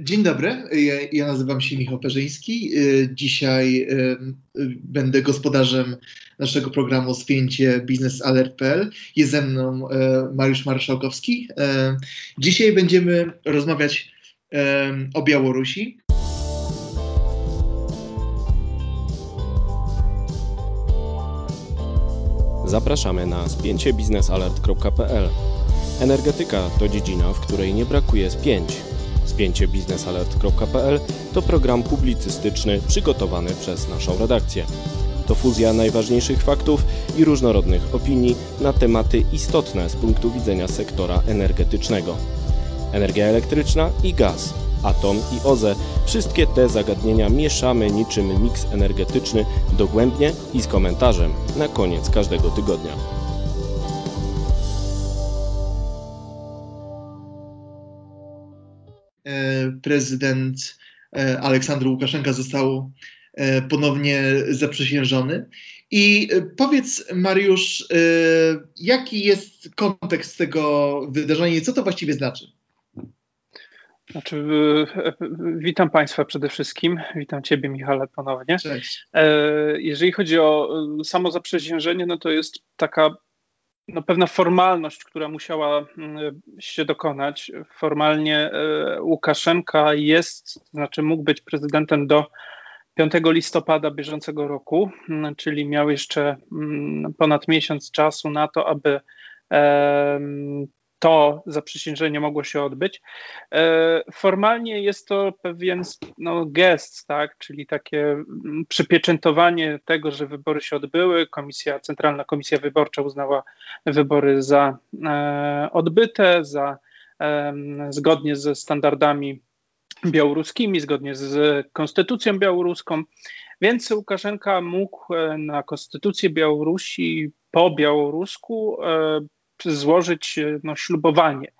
Dzień dobry, ja, ja, nazywam się Michał Perzyński. Dzisiaj będę gospodarzem naszego programu Spięcie biznesalert.pl. Jest ze mną Mariusz Marszałkowski. Dzisiaj będziemy rozmawiać o Białorusi. Zapraszamy na spięciebiznesalert.pl. Energetyka to dziedzina, w której nie brakuje spięć. Spięciebiznesalert.pl to program publicystyczny przygotowany przez naszą redakcję. To fuzja najważniejszych faktów i różnorodnych opinii na tematy istotne z punktu widzenia sektora energetycznego. Energia elektryczna i gaz – atom i OZE. Wszystkie te zagadnienia mieszamy niczym miks energetyczny dogłębnie i z komentarzem na koniec każdego tygodnia. Prezydent e, Aleksander Łukaszenka został e, ponownie zaprzysiężony. I powiedz, Mariusz, jaki jest kontekst tego wydarzenia i co to właściwie znaczy? Znaczy, e, witam Państwa przede wszystkim. Witam Ciebie, Michale, ponownie. Cześć. E, jeżeli chodzi o e, samo zaprzysiężenie, no to jest taka no, pewna formalność, która musiała się dokonać. Formalnie Łukaszenka jest, znaczy mógł być prezydentem do 5 listopada bieżącego roku, czyli miał jeszcze ponad miesiąc czasu na to, aby to zaprzysiężenie mogło się odbyć. E, formalnie jest to pewien no, gest, tak, czyli takie mm, przypieczętowanie tego, że wybory się odbyły. Komisja, Centralna Komisja Wyborcza uznała wybory za e, odbyte, za zgodnie ze standardami białoruskimi, zgodnie z konstytucją białoruską. Więc Łukaszenka mógł e, na konstytucję Białorusi po białorusku złożyć e, no, ślubowanie.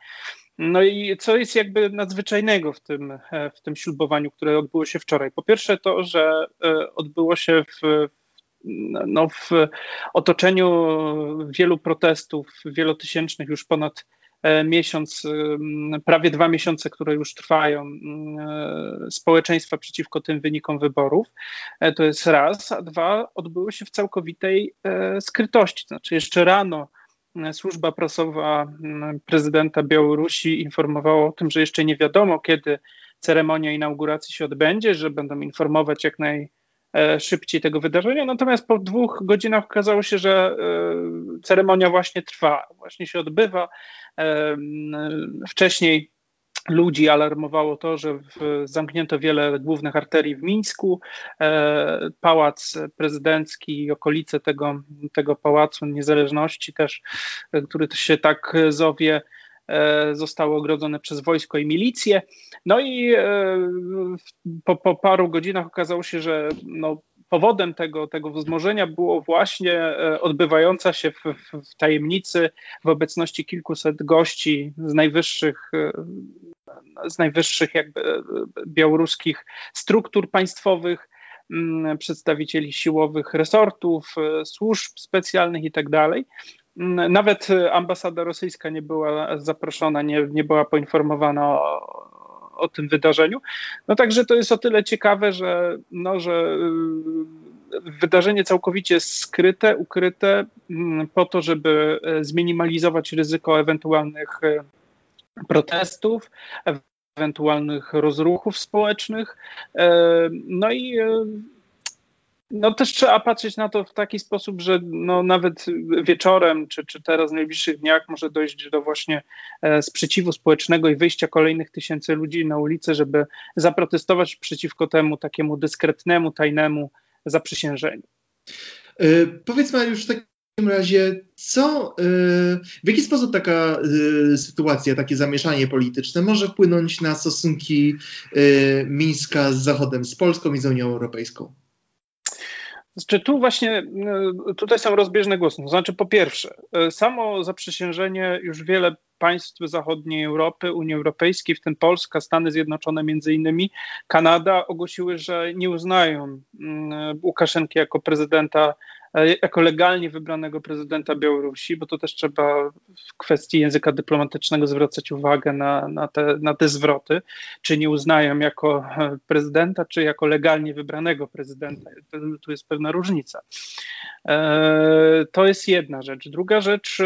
No i co jest jakby nadzwyczajnego w tym, e, w tym ślubowaniu, które odbyło się wczoraj? Po pierwsze to, że e, odbyło się w, no, w otoczeniu wielu protestów wielotysięcznych już ponad miesiąc, prawie dwa miesiące, które już trwają, społeczeństwa przeciwko tym wynikom wyborów. To jest raz, a dwa, odbyły się w całkowitej skrytości. To znaczy, jeszcze rano służba prasowa mm, prezydenta Białorusi informowała o tym, że jeszcze nie wiadomo, kiedy ceremonia inauguracji się odbędzie, że będą informować jak najszybciej tego wydarzenia. Natomiast po dwóch godzinach okazało się, że e, ceremonia właśnie trwa, właśnie się odbywa. E, wcześniej ludzi alarmowało to, że w, zamknięto wiele głównych arterii w Mińsku. E, pałac prezydencki i okolice tego, tego pałacu niezależności też, e, który się tak zowie, e, zostały ogrodzone przez wojsko i milicję. No i e, po, po paru godzinach okazało się, że no, powodem tego, tego wzmożenia było właśnie e, odbywająca się w, w, tajemnicy w obecności kilkuset gości z najwyższych, e, z najwyższych jakby e, białoruskich struktur państwowych, mm, przedstawicieli siłowych resortów, służb specjalnych i tak. Mm, nawet ambasada rosyjska nie była zaproszona, nie, nie była poinformowana o, o tym wydarzeniu. No także to jest o tyle ciekawe, że, no, że y, wydarzenie całkowicie skryte, ukryte mm, po to, żeby e, zminimalizować ryzyko ewentualnych e, protestów, ewentualnych rozruchów społecznych. E, no i no też trzeba patrzeć na to w taki sposób, że no nawet wieczorem, czy, czy teraz w najbliższych dniach może dojść do właśnie e, sprzeciwu społecznego i wyjścia kolejnych tysięcy ludzi na ulicę, żeby zaprotestować przeciwko temu takiemu dyskretnemu, tajnemu zaprzysiężeniu. Yy, powiedz już w takim razie, co, yy, w jaki sposób taka yy, sytuacja, takie zamieszanie polityczne może wpłynąć na stosunki Mińska z Zachodem, z Polską i z Unią Europejską? Znaczy tu właśnie, tutaj są rozbieżne głosy. To znaczy po pierwsze, samo zaprzysiężenie już wiele państw zachodniej Europy, Unii Europejskiej, w tym Polska, Stany Zjednoczone między innymi, Kanada ogłosiły, że nie uznają Łukaszenki jako prezydenta jako legalnie wybranego prezydenta Białorusi, bo to też trzeba w kwestii języka dyplomatycznego zwracać uwagę na, na, te, na te zwroty, czy nie uznają jako prezydenta, czy jako legalnie wybranego prezydenta. Tu jest pewna różnica. To jest jedna rzecz. Druga rzecz,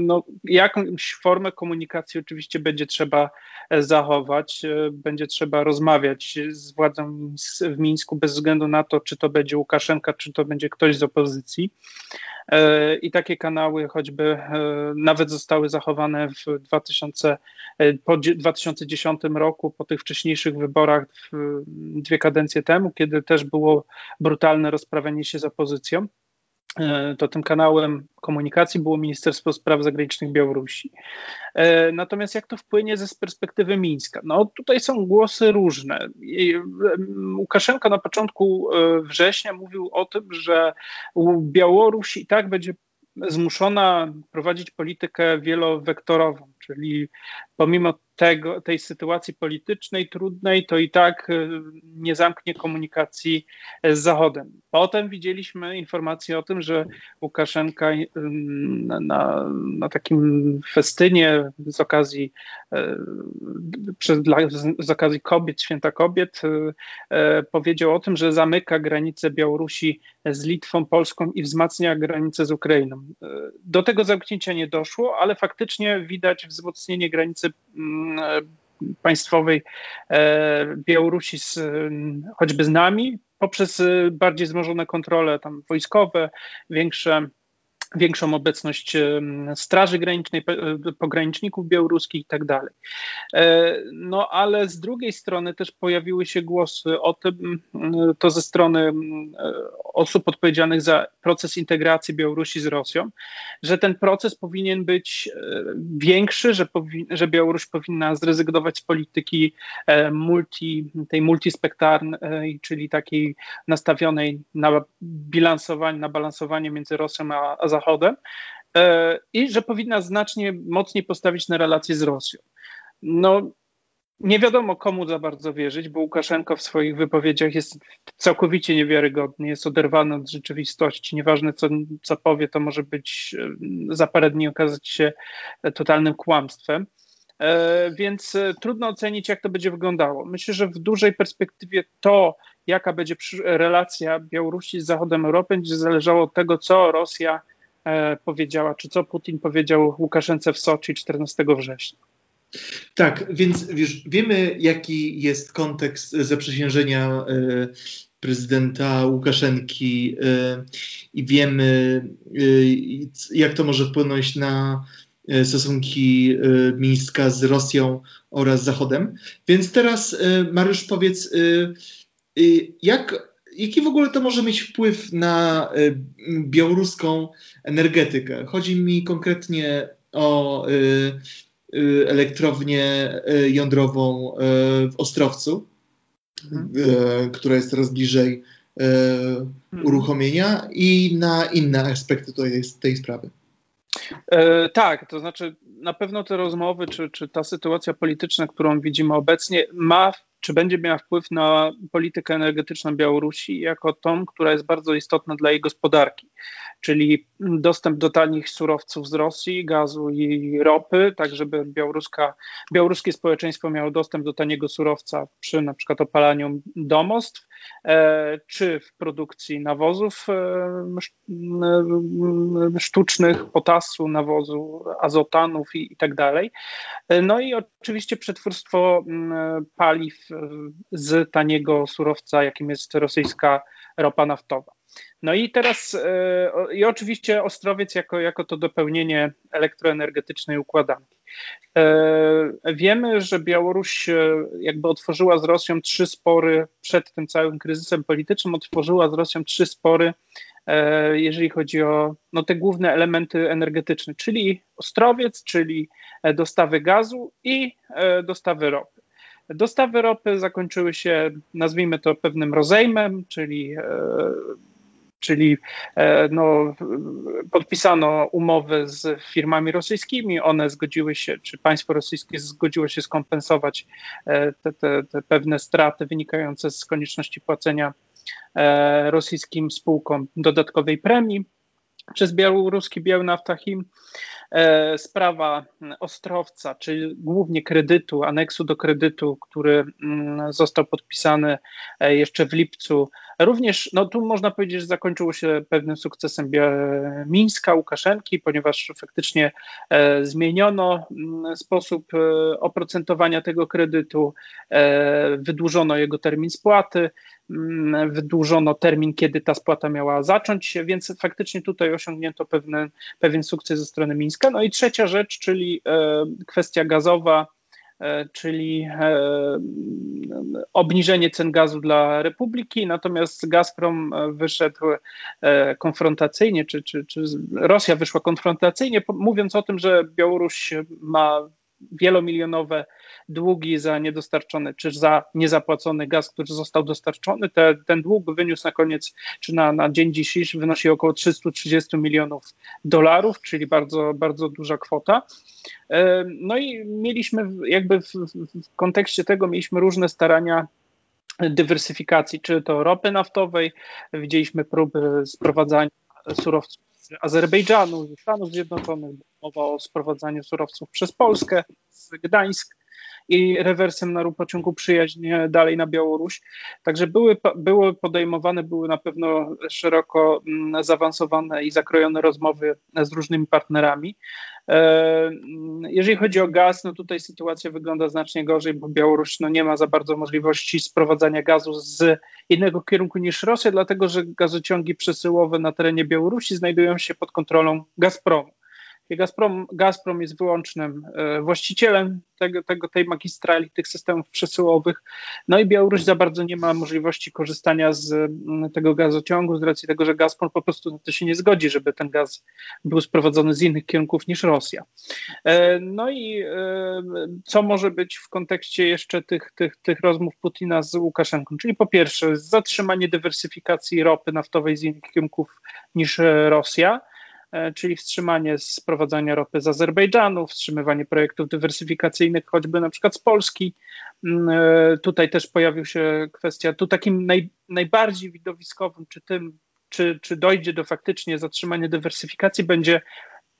no, jakąś formę komunikacji oczywiście będzie trzeba zachować, będzie trzeba rozmawiać z władzą w Mińsku bez względu na to, czy to będzie Łukaszenka, czy to będzie ktoś z opozycji. E, I takie kanały choćby e, nawet zostały zachowane w 2000, e, po 2010 roku, po tych wcześniejszych wyborach dwie kadencje temu, kiedy też było brutalne rozprawianie się z opozycją. E, to tym kanałem komunikacji było Ministerstwo Spraw Zagranicznych Białorusi. E, natomiast jak to wpłynie ze z perspektywy Mińska? No tutaj są głosy różne. Łukaszenka na początku e, września mówił o tym, że Białoruś i tak będzie zmuszona prowadzić politykę wielowektorową, czyli pomimo tego, tej sytuacji politycznej trudnej, to i tak y, nie zamknie komunikacji z Zachodem. Potem widzieliśmy informacje o tym, że Łukaszenka y, na, na, takim festynie z okazji, y, z okazji kobiet, święta kobiet, powiedział o tym, że zamyka granicę Białorusi z Litwą, Polską i wzmacnia granicę z Ukrainą. Do tego zamknięcia nie doszło, ale faktycznie widać wzmocnienie granicy państwowej e, Białorusi z, choćby z nami, poprzez bardziej wzmożone kontrole tam wojskowe, większe większą obecność Straży Granicznej, pograniczników białoruskich i tak dalej. E, no ale z drugiej strony też pojawiły się głosy o tym, to ze strony osób odpowiedzialnych za proces integracji Białorusi z Rosją, że ten proces powinien być e, większy, że, powi że Białoruś powinna zrezygnować z polityki e, multi, tej multispektarnej, czyli takiej nastawionej na bilansowanie, na balansowanie między Rosją a, a Zachodem e, i że powinna znacznie mocniej postawić na relacje z Rosją. No, nie wiadomo komu za bardzo wierzyć, bo Łukaszenko w swoich wypowiedziach jest całkowicie niewiarygodny, jest oderwany od rzeczywistości. Nieważne co, co powie, to może być e, za parę dni okazać się totalnym kłamstwem. E, więc trudno ocenić, jak to będzie wyglądało. Myślę, że w dużej perspektywie to, jaka będzie relacja Białorusi z Zachodem Europy, będzie zależało od tego, co Rosja powiedziała, czy co Putin powiedział Łukaszence w Soczi 14 września. Tak, więc wiesz, wiemy, jaki jest kontekst zaprzysiężenia e, prezydenta Łukaszenki e, i wiemy, jak to może wpłynąć na stosunki Mińska z Rosją oraz Zachodem. Więc teraz, Mariusz, powiedz, jak jaki w ogóle to może mieć wpływ na y, białoruską energetykę? Chodzi mi konkretnie o y, y, elektrownię jądrową w Ostrowcu, mhm. która jest coraz bliżej mhm. uruchomienia i na inne aspekty tej, tej sprawy. E, tak, to znaczy na pewno te rozmowy, czy, czy ta sytuacja polityczna, którą widzimy obecnie, ma czy będzie miała wpływ na politykę energetyczną Białorusi jako tą, która jest bardzo istotna dla jej gospodarki, czyli dostęp do tanich surowców z Rosji, gazu i ropy, tak żeby białoruska, białoruskie społeczeństwo miało dostęp do taniego surowca przy na przykład opalaniu domostw, e, czy w produkcji nawozów e, sztucznych, potasu, nawozu, azotanów i, i tak dalej. E, no i oczywiście przetwórstwo paliw z taniego surowca, jakim jest rosyjska ropa naftowa. No i teraz, e, i oczywiście Ostrowiec jako, jako to dopełnienie elektroenergetycznej układanki. E, wiemy, że Białoruś e, jakby otworzyła z Rosją trzy spory przed tym całym kryzysem politycznym, otworzyła z Rosją trzy spory, jeżeli chodzi o no, te główne elementy energetyczne, czyli Ostrowiec, czyli dostawy gazu i dostawy ropy. Dostawy ropy zakończyły się, nazwijmy to pewnym rozejmem, czyli czyli e, no, podpisano umowy z firmami rosyjskimi, one zgodziły się, czy państwo rosyjskie zgodziło się skompensować e, te, te, te pewne straty wynikające z konieczności płacenia rosyjskim spółkom dodatkowej premii przez białoruski Białnaftachim. E, sprawa Ostrowca, czyli głównie kredytu, aneksu do kredytu, który mm, został podpisany e, jeszcze w lipcu, również, no tu można powiedzieć, że zakończyło się pewnym sukcesem Mińska, Łukaszenki, ponieważ faktycznie e, zmieniono mm, sposób oprocentowania tego kredytu, wydłużono jego termin spłaty, mm, wydłużono termin, kiedy ta spłata miała zacząć się, więc faktycznie tutaj osiągnięto pewne, pewien sukces ze strony Mińska. No i trzecia rzecz, czyli e, kwestia gazowa, e, czyli e, obniżenie cen gazu dla Republiki, natomiast Gazprom wyszedł konfrontacyjnie, czy, czy, czy Rosja wyszła konfrontacyjnie, mówiąc o tym, że Białoruś ma wielomilionowe długi za niedostarczony, czy za niezapłacony gaz, który został dostarczony. Te, ten dług wyniósł na koniec, czy na, na dzień dzisiejszy wynosi około 330 milionów dolarów, czyli bardzo, bardzo duża kwota. E, no i mieliśmy jakby w, w kontekście tego mieliśmy różne starania dywersyfikacji, czy to ropy naftowej, widzieliśmy próby sprowadzania surowców z Azerbejdżanu, ze Stanów Zjednoczonych, mowa o sprowadzaniu surowców przez Polskę, z Gdańsk i rewersem na pociągu przyjaźnie dalej na Białoruś. Także były, były podejmowane, były na pewno szeroko mm, zaawansowane i zakrojone rozmowy z różnymi partnerami. E, jeżeli chodzi o gaz, no tutaj sytuacja wygląda znacznie gorzej, bo Białoruś no nie ma za bardzo możliwości sprowadzania gazu z innego kierunku niż Rosja, dlatego że gazociągi przesyłowe na terenie Białorusi znajdują się pod kontrolą Gazpromu. Gazprom, Gazprom jest wyłącznym e, właścicielem tego, tego, tej magistrali, tych systemów przesyłowych. No i Białoruś za bardzo nie ma możliwości korzystania z mm, tego gazociągu, z racji tego, że Gazprom po prostu na to się nie zgodzi, żeby ten gaz był sprowadzony z innych kierunków niż Rosja. E, no i e, co może być w kontekście jeszcze tych, tych, tych rozmów Putina z Łukaszenką? Czyli po pierwsze, zatrzymanie dywersyfikacji ropy naftowej z innych kierunków niż Rosja. E, czyli wstrzymanie sprowadzania ropy z Azerbejdżanu, wstrzymywanie projektów dywersyfikacyjnych, choćby na przykład z Polski. Mm, e, tutaj też pojawił się kwestia, tu takim naj, najbardziej widowiskowym, czy tym, czy, czy dojdzie do faktycznie zatrzymania dywersyfikacji, będzie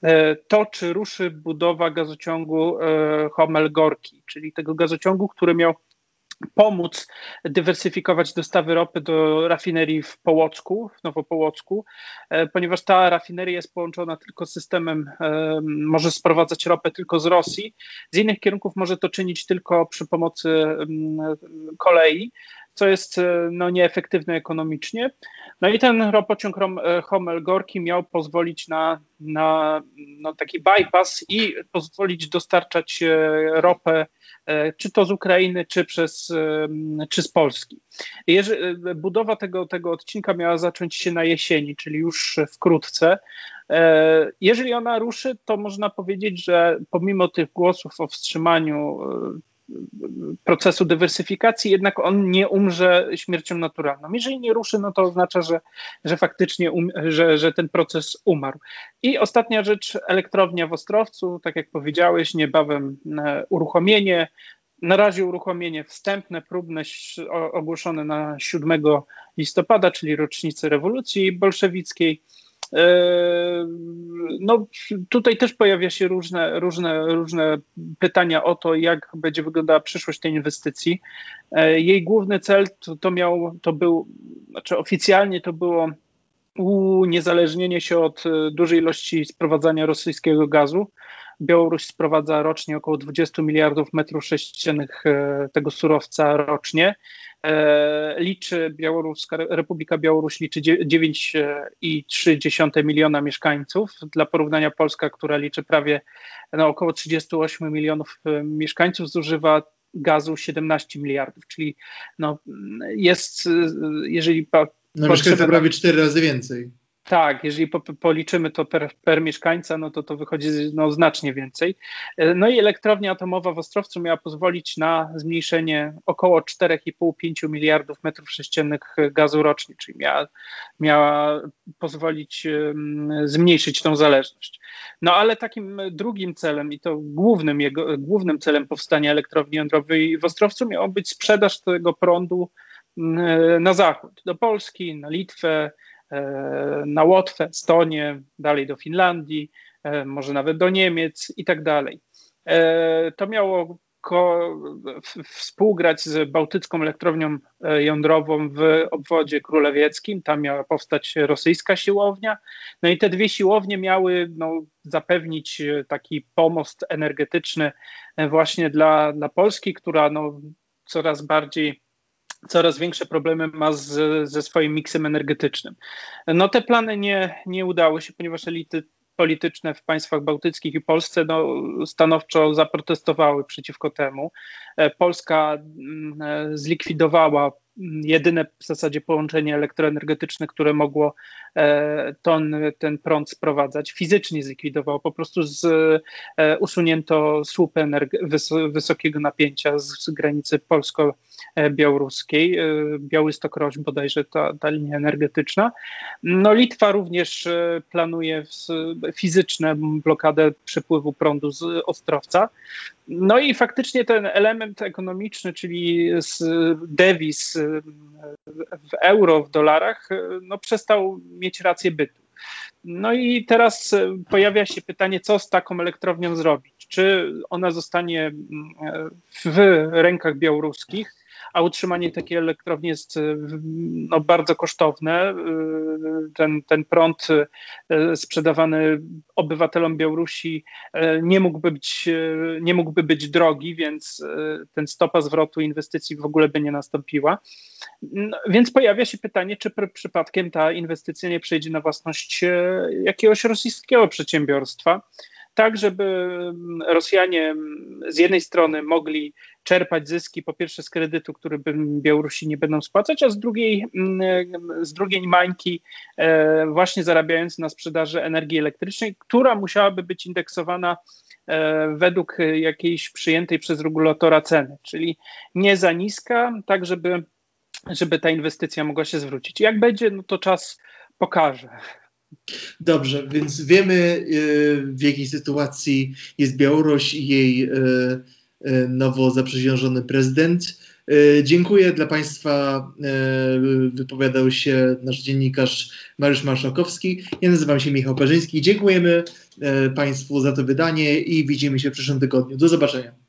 e, to, czy ruszy budowa gazociągu Homel-Gorki, czyli tego gazociągu, który miał pomóc dywersyfikować dostawy ropy do rafinerii w Połocku, w Nowopołocku, e, ponieważ ta rafineria jest połączona tylko systemem, e, może sprowadzać ropę tylko z Rosji, z innych kierunków może to czynić tylko przy pomocy mm, kolei, co jest e, no, nieefektywne ekonomicznie. No i ten ropociąg Homel-Gorki miał pozwolić na, na no, taki bypass i pozwolić dostarczać ropę E, czy to z Ukrainy, czy, przez, czy z Polski. E, budowa tego, tego odcinka miała zacząć się na jesieni, czyli już wkrótce. E, jeżeli ona ruszy, to można powiedzieć, że pomimo tych głosów o wstrzymaniu procesu dywersyfikacji, jednak on nie umrze śmiercią naturalną. Jeżeli nie ruszy, no to oznacza, że, że faktycznie um, że, że ten proces umarł. I ostatnia rzecz, elektrownia w Ostrowcu, tak jak powiedziałeś, niebawem e, uruchomienie. Na razie uruchomienie wstępne, próbne, ogłoszone na 7 listopada, czyli rocznicy rewolucji bolszewickiej. E, no, tutaj też pojawia się różne, różne, różne pytania o to, jak będzie wyglądała przyszłość tej inwestycji. E, jej główny cel to, to miał, to był, znaczy oficjalnie to było uniezależnienie się od e, dużej ilości sprowadzania rosyjskiego gazu. Białoruś sprowadza rocznie około 20 miliardów metrów sześciennych tego surowca rocznie. E, liczy Białoruska, Republika Białoruś liczy 9,3 miliona mieszkańców. Dla porównania Polska, która liczy prawie no, około 38 milionów e, mieszkańców, zużywa gazu 17 miliardów, czyli no, jest, e, jeżeli... No mieszkańców prawie 4 razy więcej. Tak, jeżeli po, policzymy to per, per, mieszkańca, no to to wychodzi no, znacznie więcej. E, no i elektrownia atomowa w Ostrowcu miała pozwolić na zmniejszenie około 4,5-5 miliardów metrów sześciennych gazu rocznie, czyli miała, miała pozwolić um, zmniejszyć tą zależność. No ale takim drugim celem i to głównym, jego, głównym celem powstania elektrowni jądrowej w Ostrowcu miało być sprzedaż tego prądu na zachód, do Polski, na Litwę, na Łotwę, Estonię, dalej do Finlandii, może nawet do Niemiec i tak dalej. To miało współgrać z Bałtycką Elektrownią e, Jądrową w obwodzie królewieckim. Tam miała powstać rosyjska siłownia. No i te dwie siłownie miały no, zapewnić e, taki pomost energetyczny e, właśnie dla, dla Polski, która no, coraz bardziej coraz większe problemy ma z, ze swoim miksem energetycznym. No te plany nie, nie udały się, ponieważ elity polityczne w państwach bałtyckich i Polsce no, stanowczo zaprotestowały przeciwko temu. E, Polska mm, e, zlikwidowała jedyne w zasadzie połączenie elektroenergetyczne, które mogło e, ton, ten prąd sprowadzać, fizycznie zlikwidowało. Po prostu z, e, usunięto słup wysokiego napięcia z, z granicy polsko-białoruskiej. E, Białystok-Roś bodajże ta, ta linia energetyczna. No Litwa również planuje fizyczną blokadę przepływu prądu z Ostrowca. No i faktycznie ten element ekonomiczny, czyli z dewiz w euro, w dolarach, no przestał mieć rację bytu. No i teraz pojawia się pytanie, co z taką elektrownią zrobić? Czy ona zostanie w rękach białoruskich, a utrzymanie takiej elektrowni jest y, no, bardzo kosztowne. Y, ten, ten prąd y, sprzedawany obywatelom Białorusi nie mógłby, być, nie mógłby być drogi, więc ten stopa zwrotu inwestycji w ogóle by nie nastąpiła. No, więc pojawia się pytanie, czy przypadkiem ta inwestycja nie przejdzie na własność jakiegoś rosyjskiego przedsiębiorstwa tak żeby Rosjanie z jednej strony mogli czerpać zyski po pierwsze z kredytu, który Białorusi nie będą spłacać, a z drugiej, z drugiej mańki e, właśnie zarabiając na sprzedaży energii elektrycznej, która musiałaby być indeksowana e, według jakiejś przyjętej przez regulatora ceny, czyli nie za niska, tak żeby, żeby ta inwestycja mogła się zwrócić. Jak będzie, no to czas pokaże. Dobrze, więc wiemy y, w jakiej sytuacji jest Białoruś i jej nowo zaprzysiężony prezydent. Dziękuję dla Państwa. Wypowiadał się nasz dziennikarz Mariusz Marszałkowski. Ja nazywam się Michał Parzyński. Dziękujemy Państwu za to wydanie i widzimy się w przyszłym tygodniu. Do zobaczenia.